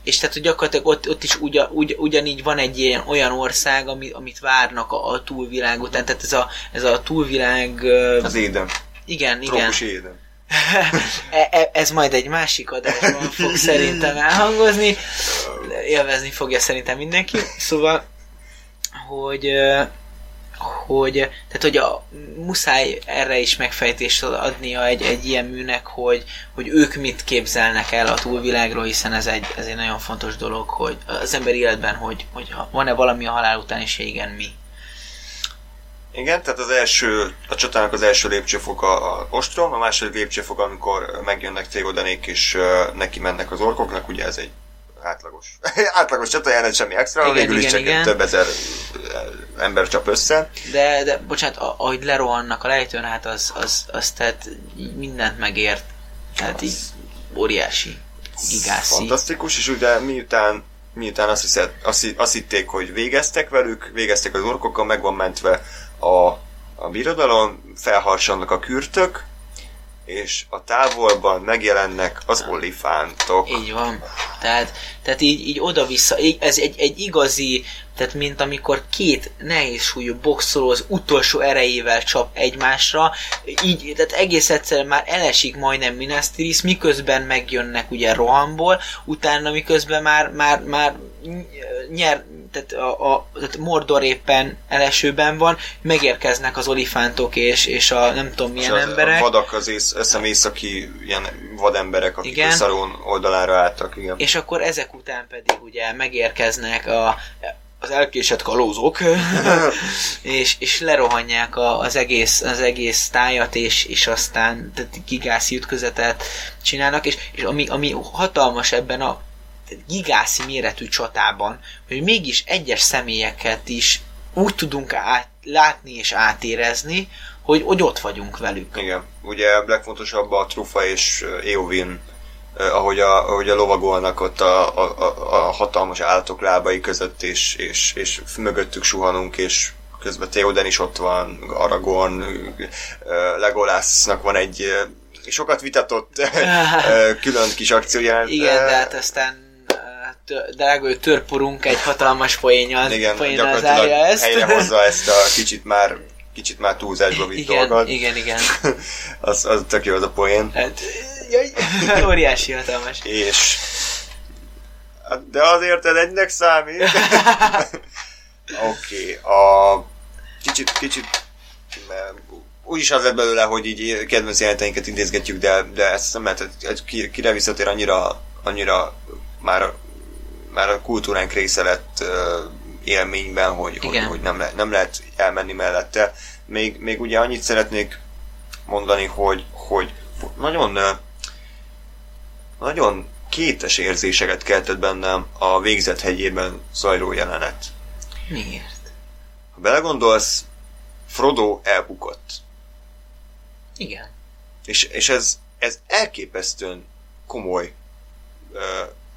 és tehát hogy gyakorlatilag ott, ott is ugy, ugy, ugyanígy van egy ilyen olyan ország, ami, amit várnak a, a túlvilág után, tehát ez a, ez a túlvilág... Az éden. Igen, igen. Trópusi éden. e, e, ez majd egy másik adásban fog szerintem elhangozni, élvezni fogja szerintem mindenki, szóval, hogy hogy, tehát, hogy a, muszáj erre is megfejtést adnia egy, egy ilyen műnek, hogy, hogy ők mit képzelnek el a túlvilágról, hiszen ez egy, ez egy nagyon fontos dolog, hogy az ember életben, hogy, hogy van-e valami a halál után, és igen, mi. Igen, tehát az első, a csatának az első lépcsőfok a, ostrom, a második lépcsőfok, amikor megjönnek Théodanék és uh, neki mennek az orkoknak, ugye ez egy átlagos, átlagos csatajárat, semmi extra, igen, végül igen, is csak igen. több ezer ember csap össze. De, de bocsánat, ahogy lerohannak a lejtőn, hát az, az, az tehát mindent megért. Tehát így óriási, gigászi. Fantasztikus, és ugye miután miután azt, hiszed, azt, azt hitték, hogy végeztek velük, végeztek az orkokkal, meg van mentve a, a birodalom, felharsannak a kürtök, és a távolban megjelennek az olifántok. Így van. Tehát, tehát így, így oda-vissza, ez egy, egy igazi, tehát mint amikor két nehéz súlyú boxoló az utolsó erejével csap egymásra, így, tehát egész egyszerűen már elesik majdnem Minas Tirith, miközben megjönnek ugye rohamból, utána miközben már, már, már nyer, tehát, a, a, tehát Mordor éppen elesőben van, megérkeznek az olifántok és, és a nem tudom milyen az emberek. A vadak az ész, eszem északi ilyen vademberek, akik igen. a Szaron oldalára álltak. Igen. És akkor ezek után pedig ugye megérkeznek a az elkésett kalózok, és, és lerohanják a, az, egész, az egész tájat, és, és aztán tehát gigászi ütközetet csinálnak, és, és ami, ami hatalmas ebben a gigászi méretű csatában, hogy mégis egyes személyeket is úgy tudunk át, látni és átérezni, hogy, hogy ott vagyunk velük. Igen, ugye legfontosabb a Trufa és Eowyn ahogy a, ahogy a lovagolnak ott a, a, a, a hatalmas állatok lábai között, és, és, és mögöttük suhanunk, és közben Theoden is ott van, Aragorn, Legolásznak van egy sokat vitatott külön kis akciója. Igen, de hát aztán drága törporunk egy hatalmas poénnyal, Igen, poénnal zárja ezt. helyre hozza ezt a kicsit már kicsit már túlzásba vitt igen, dolgot. Igen, igen. az, az tök jó az a poén. Hát, jaj, óriási hatalmas. És de azért ez egynek számít. Oké, okay, a kicsit, kicsit úgyis az lett belőle, hogy így kedvenc jeleneteinket intézgetjük, de, de ezt nem lehet, hogy kire visszatér annyira, annyira már, már a kultúránk része lett élményben, hogy, hogy, hogy nem, le, nem lehet elmenni mellette. Még, még ugye annyit szeretnék mondani, hogy, hogy nagyon, nagyon kétes érzéseket keltett bennem a végzett hegyében zajló jelenet. Miért? Ha belegondolsz, Frodo elbukott. Igen. És, és ez, ez elképesztően komoly,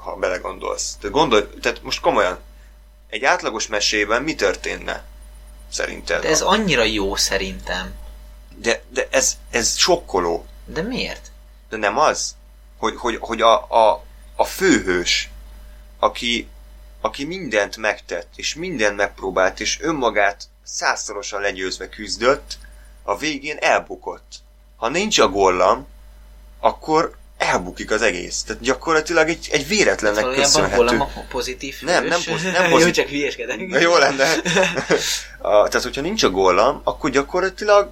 ha belegondolsz. Tehát, gondolj, tehát most komolyan, egy átlagos mesében mi történne? Szerinted? De ez annyira jó szerintem. De, de ez, ez sokkoló. De miért? De nem az, hogy, hogy, hogy a, a, a főhős, aki, aki mindent megtett, és mindent megpróbált, és önmagát százszorosan legyőzve küzdött, a végén elbukott. Ha nincs a gollam, akkor elbukik az egész. Tehát gyakorlatilag egy, egy véletlennek hát köszönhető. a pozitív hős. Nem, nem, poz, nem pozitív. Jó, csak hülyeskedek. Jó lenne. a, tehát, hogyha nincs a gollam, akkor gyakorlatilag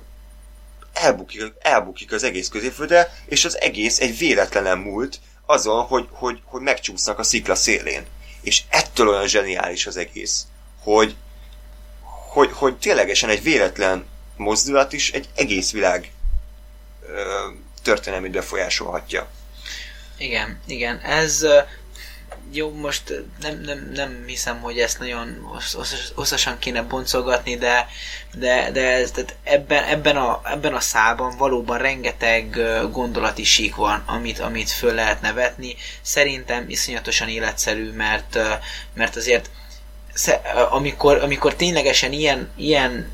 elbukik, elbukik az egész középfölde, és az egész egy véletlenen múlt azon, hogy, hogy, hogy megcsúsznak a szikla szélén. És ettől olyan zseniális az egész, hogy, hogy, hogy ténylegesen egy véletlen mozdulat is egy egész világ ö, történelmét befolyásolhatja. Igen, igen. Ez jó, most nem, nem, nem hiszem, hogy ezt nagyon hosszasan kéne boncolgatni, de, de, de ez, tehát ebben, ebben, a, ebben a szában valóban rengeteg gondolati sík van, amit, amit föl lehetne vetni. Szerintem iszonyatosan életszerű, mert, mert azért amikor, amikor ténylegesen ilyen, ilyen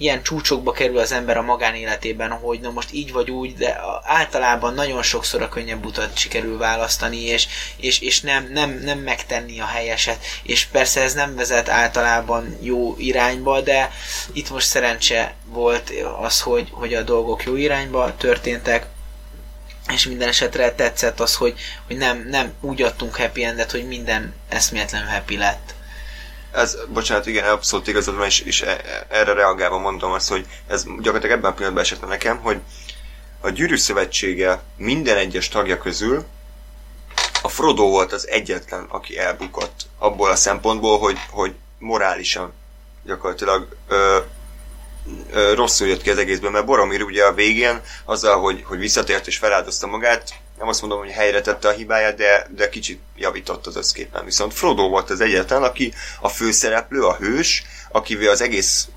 ilyen csúcsokba kerül az ember a magánéletében, hogy na most így vagy úgy, de általában nagyon sokszor a könnyebb utat sikerül választani, és, és, és nem, nem, nem megtenni a helyeset. És persze ez nem vezet általában jó irányba, de itt most szerencse volt az, hogy, hogy a dolgok jó irányba történtek, és minden esetre tetszett az, hogy, hogy nem, nem úgy adtunk happy endet, hogy minden eszméletlenül happy lett ez, bocsánat, igen, abszolút igazad van, és, és e, erre reagálva mondom azt, hogy ez gyakorlatilag ebben a pillanatban esett nekem, hogy a Gyűrű Szövetsége minden egyes tagja közül a Frodo volt az egyetlen, aki elbukott abból a szempontból, hogy, hogy morálisan gyakorlatilag ö, ö, rosszul jött ki az egészben, mert Boromir ugye a végén azzal, hogy, hogy visszatért és feláldozta magát, nem azt mondom, hogy helyre tette a hibáját, de, de kicsit javított az összképen. Viszont Frodo volt az egyetlen, aki a főszereplő, a hős, aki az egész,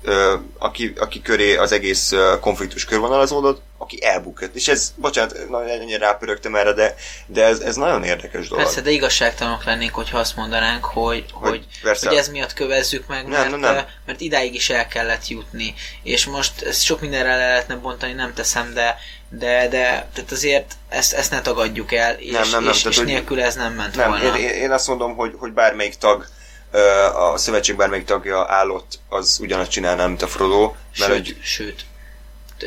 aki, aki köré az egész konfliktus körvonalazódott, aki elbukott. És ez, bocsánat, nagyon ennyire rápörögtem erre, de, de ez, ez nagyon érdekes dolog. Persze, de igazságtalanok lennénk, hogyha azt mondanánk, hogy, hogy, hogy, hogy ez miatt kövezzük meg, mert, nem, nem, nem. mert idáig is el kellett jutni. És most ezt sok mindenre le lehetne bontani, nem teszem, de, de, de tehát azért ezt, ezt ne tagadjuk el, és, nem, nem, nem, és, tehát, és nélkül ez nem ment nem, volna. Én, én azt mondom, hogy, hogy bármelyik tag a szövetség bármelyik tagja állott, az ugyanazt csinálná, mint a Frodo. Mert sőt, hogy... sőt.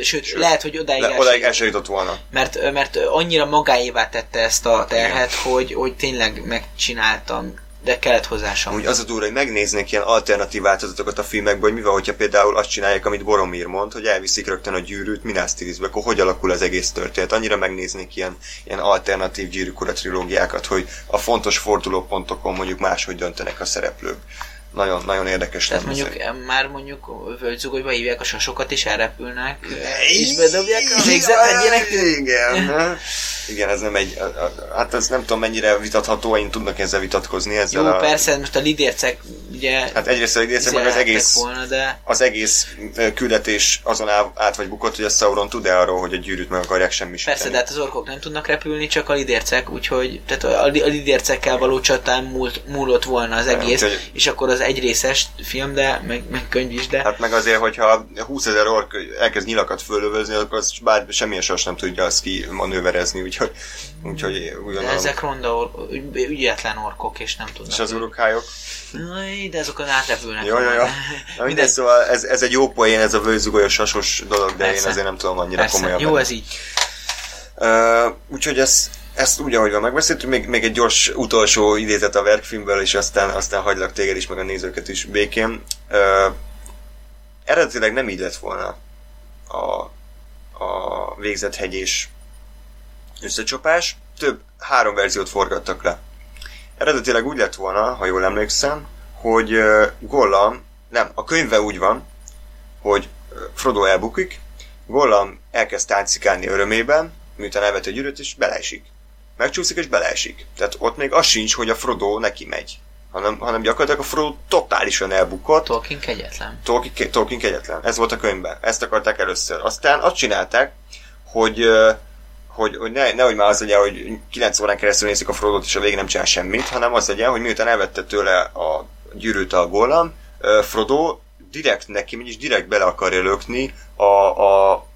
Sőt, sőt, lehet, hogy odáig, Le, odáig el jutott volna. Mert, mert annyira magáévá tette ezt a terhet, hogy, hogy tényleg megcsináltam de kellett hozzá Úgy az a durva, hogy megnéznék ilyen alternatív változatokat a filmekből, hogy mi van, hogyha például azt csinálják, amit Boromir mond, hogy elviszik rögtön a gyűrűt Minas Tirithbe, akkor hogy alakul az egész történet. Annyira megnéznék ilyen, ilyen alternatív gyűrűkura trilógiákat, hogy a fontos fordulópontokon mondjuk máshogy döntenek a szereplők nagyon, nagyon érdekes. Tehát mondjuk szerint. már mondjuk völgyzugolyba hívják a sasokat és elrepülnek, és bedobják a végzet Igen, igen, ez nem egy, hát ez nem tudom mennyire vitatható, én tudnak ezzel vitatkozni. Ezzel Jó, a, persze, most a lidércek ugye... Hát egyrészt a lidércek, meg az egész, volna, de... az egész küldetés azon át vagy bukott, hogy a Sauron tud-e arról, hogy a gyűrűt meg akarják semmisíteni. Persze, de hát az orkok nem tudnak repülni, csak a lidércek, úgyhogy tehát a, a lidércekkel való csatán múlt, múlott volna az egész, nem, úgyhogy... és akkor az egyrészes film, de meg, meg könyv is, de... Hát meg azért, hogyha 20 ezer ork elkezd nyilakat fölövözni, akkor az bár semmilyen sors nem tudja azt ki manőverezni, úgyhogy, úgyhogy. De ezek ronda, or- ügyetlen orkok, és nem tudnak. És az urukályok? de azokon átrepülnek. Jó, jó, jó. Na, mindegy, szóval ez, ez egy jó poén, ez a vőzugolyos sasos dolog, de Persze. én azért nem tudom annyira Persze. komolyan. Jó, ez így. Uh, úgyhogy ez, ezt úgy, ahogy van megbeszéltük, még, még egy gyors utolsó idézet a verkfilmből, és aztán, aztán hagylak téged is, meg a nézőket is békén. Uh, eredetileg nem így lett volna a, a végzett hegyés összecsapás. Több, három verziót forgattak le. Eredetileg úgy lett volna, ha jól emlékszem, hogy Gollam, nem, a könyve úgy van, hogy Frodo elbukik, Gollam elkezd táncikálni örömében, miután elvette a gyűrűt, és beleesik. Megcsúszik és beleesik. Tehát ott még az sincs, hogy a Frodo neki megy. Hanem, hanem gyakorlatilag a Frodo totálisan elbukott. Tolkien kegyetlen. Tolkien, Tolkien kegyetlen. Ez volt a könyvben. Ezt akarták először. Aztán azt csinálták, hogy hogy, hogy ne, nehogy már az legyen, hogy 9 órán keresztül nézik a Frodo-t, és a végén nem csinál semmit, hanem az legyen, hogy miután elvette tőle a gyűrűt a Gollam, Frodo direkt neki megy, és direkt bele akarja lökni a, a,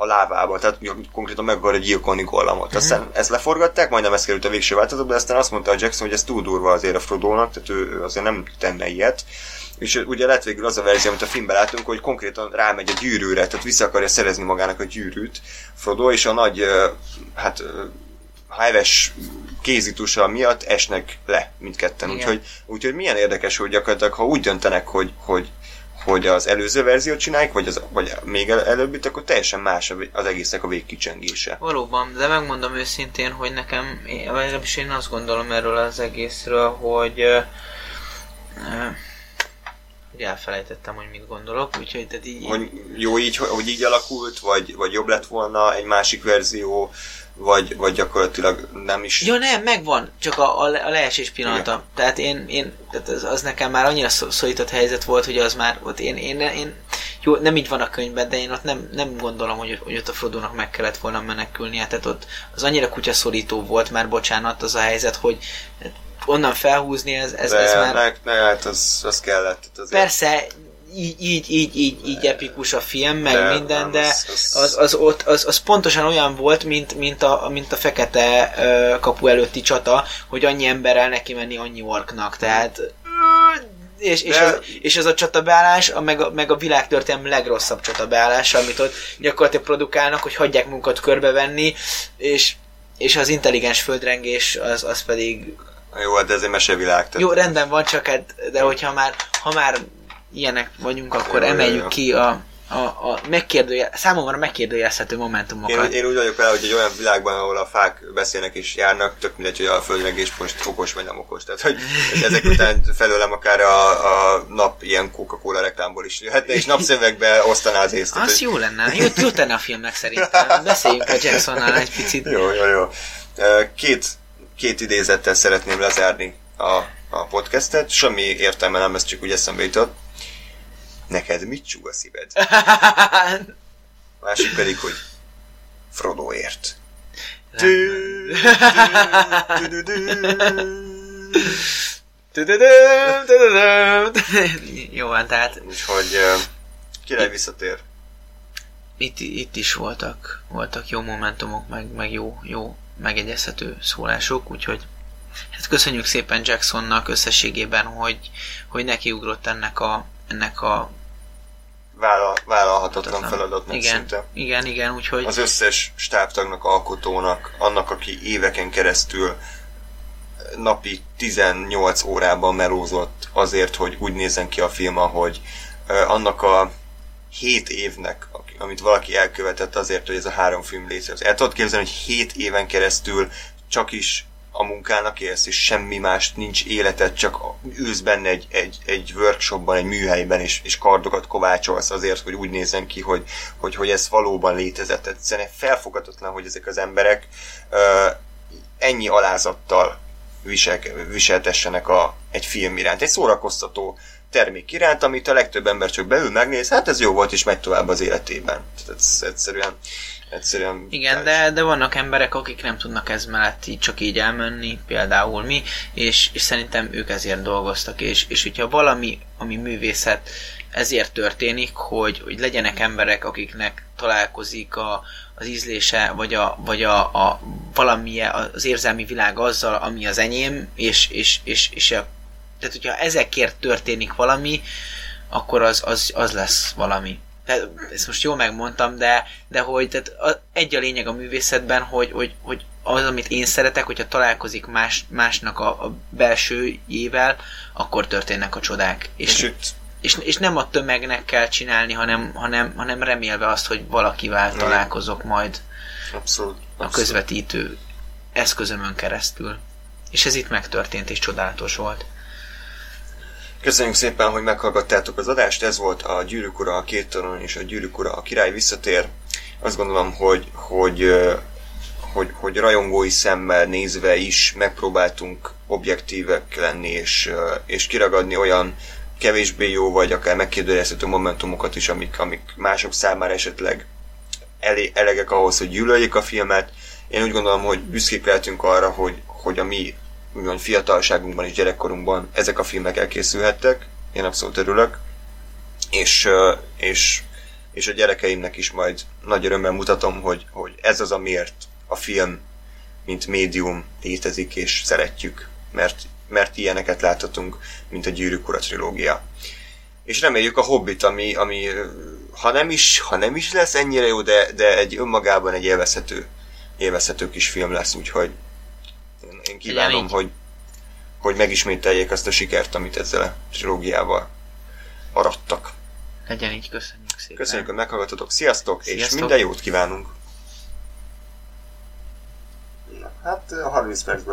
a lávába, tehát konkrétan meg akarja gyilkolni Gollamot. Mm-hmm. Aztán ezt leforgatták, majdnem ez került a végső változatba, de aztán azt mondta a Jackson, hogy ez túl durva azért a Frodo-nak, tehát ő, azért nem tenne ilyet. És ugye lett végül az a verzió, amit a filmben látunk, hogy konkrétan rámegy a gyűrűre, tehát vissza akarja szerezni magának a gyűrűt Frodo, és a nagy, hát heves kézitusa miatt esnek le mindketten. Úgyhogy, úgyhogy milyen érdekes, hogy gyakorlatilag, ha úgy döntenek, hogy, hogy hogy az előző verziót csinálják, vagy, az, vagy még el, előbbit, akkor teljesen más az egésznek a végkicsengése. Valóban, de megmondom őszintén, hogy nekem, legalábbis én azt gondolom erről az egészről, hogy uh, hogy elfelejtettem, hogy mit gondolok, úgyhogy tehát így... Hogy jó így, hogy így alakult, vagy, vagy jobb lett volna egy másik verzió, vagy, vagy gyakorlatilag nem is... Ja nem, megvan, csak a, a, a leesés pillanata. Igen. Tehát én, én tehát az, az, nekem már annyira szorított helyzet volt, hogy az már, ott én, én, én jó, nem így van a könyvben, de én ott nem, nem gondolom, hogy, hogy ott a Frodónak meg kellett volna menekülnie, tehát ott az annyira kutyaszorító volt már, bocsánat, az a helyzet, hogy onnan felhúzni, ez, ez, de, ez már... Ne, ne, hát az, az kellett. Azért. Persze, így, így, így, így, így epikus a film, meg de, minden, nem, de az, az, ott, az, az pontosan olyan volt, mint, mint, a, mint a fekete kapu előtti csata, hogy annyi emberrel neki menni annyi orknak, tehát és, és, de... az, és az a csatabeállás, a, meg, a, meg a világtörténelem legrosszabb csatabeállása, amit ott gyakorlatilag produkálnak, hogy hagyják munkat körbevenni, és, és az intelligens földrengés az, az pedig jó, hát de ez egy mesevilág. Tehát... Jó, rendben van, csak hát, de hogyha már, ha már ilyenek vagyunk, akkor jó, emeljük jó. ki a, a, a megkérdője, számomra megkérdőjelezhető momentumokat. Én, én úgy vagyok vele, hogy egy olyan világban, ahol a fák beszélnek és járnak, tök mindegy, hogy a földregés most okos vagy nem okos. Tehát, hogy, hogy ezek után felőlem akár a, a nap ilyen Coca-Cola reklámból is jöhetne, és napszövegbe osztaná az észt. Az hogy... jó lenne. Jó, jó tenne a filmnek szerintem. Beszéljünk a Jacksonnál egy picit. Jó, jó, jó. Két két idézettel szeretném lezárni a, a podcastet. Semmi értelme nem, ez csak úgy eszembe jutott. Neked mit csúg a szíved? Másik pedig, hogy Frodoért. Jó van, tehát... Úgyhogy király visszatér. Itt, itt is voltak, voltak jó momentumok, meg, meg jó, jó megegyezhető szólások, úgyhogy hát köszönjük szépen Jacksonnak összességében, hogy, hogy nekiugrott ennek a, ennek a Vállal, vállalhatatlan feladatnak igen, szinte. Igen, igen, úgyhogy... Az összes stábtagnak, alkotónak, annak, aki éveken keresztül napi 18 órában melózott azért, hogy úgy nézzen ki a film, ahogy annak a 7 évnek, amit valaki elkövetett azért, hogy ez a három film létezett. El tudod képzelni, hogy 7 éven keresztül csak is a munkának élsz, és semmi más nincs életed, csak ülsz benne egy, egy, egy workshopban, egy műhelyben, és, és kardokat kovácsolsz azért, hogy úgy nézzen ki, hogy, hogy, hogy ez valóban létezett. Egyszerűen felfogadatlan, hogy ezek az emberek uh, ennyi alázattal visel, viseltessenek a, egy film iránt. Egy szórakoztató termék iránt, amit a legtöbb ember csak beül, megnéz, hát ez jó volt, és megy tovább az életében. Tehát ez egyszerűen, egyszerűen Igen, de, de vannak emberek, akik nem tudnak ez mellett így csak így elmenni, például mi, és, és szerintem ők ezért dolgoztak, és, és hogyha valami, ami művészet, ezért történik, hogy, hogy legyenek emberek, akiknek találkozik a, az ízlése, vagy, a, vagy a, a valamilyen az érzelmi világ azzal, ami az enyém, és, és, és, és a tehát hogyha ezekért történik valami, akkor az, az, az lesz valami. Tehát, ezt most jól megmondtam, de, de hogy tehát a, egy a lényeg a művészetben, hogy, hogy, hogy az, amit én szeretek, hogyha találkozik más, másnak a, a belsőjével, akkor történnek a csodák. És, és, és, és nem a tömegnek kell csinálni, hanem, hanem, hanem remélve azt, hogy valakivel találkozok majd abszolút, abszolút. a közvetítő eszközömön keresztül. És ez itt megtörtént, és csodálatos volt. Köszönjük szépen, hogy meghallgattátok az adást, ez volt a Gyűrűk Ura a két toron és a Gyűrűk Ura a király visszatér. azt gondolom, hogy, hogy, hogy, hogy rajongói szemmel nézve is megpróbáltunk objektívek lenni, és, és kiragadni olyan kevésbé jó, vagy akár megkérdőjelezhető momentumokat is, amik, amik mások számára esetleg elé, elegek ahhoz, hogy gyűlöljék a filmet. Én úgy gondolom, hogy büszkék lehetünk arra, hogy, hogy a mi úgymond fiatalságunkban és gyerekkorunkban ezek a filmek elkészülhettek. Én abszolút örülök. És, és, és a gyerekeimnek is majd nagy örömmel mutatom, hogy, hogy ez az, amiért a film, mint médium létezik és szeretjük. Mert, mert ilyeneket láthatunk, mint a Gyűrűk Ura trilógia. És reméljük a Hobbit, ami, ami ha nem is, ha nem is lesz ennyire jó, de, de egy önmagában egy élvezhető, élvezhető kis film lesz, úgyhogy én kívánom, hogy, hogy megismételjék azt a sikert, amit ezzel a trilógiával arattak. Legyen így, köszönjük szépen. Köszönjük, hogy meghallgatotok. Sziasztok, Sziasztok. és minden jót kívánunk. Hát 30 percben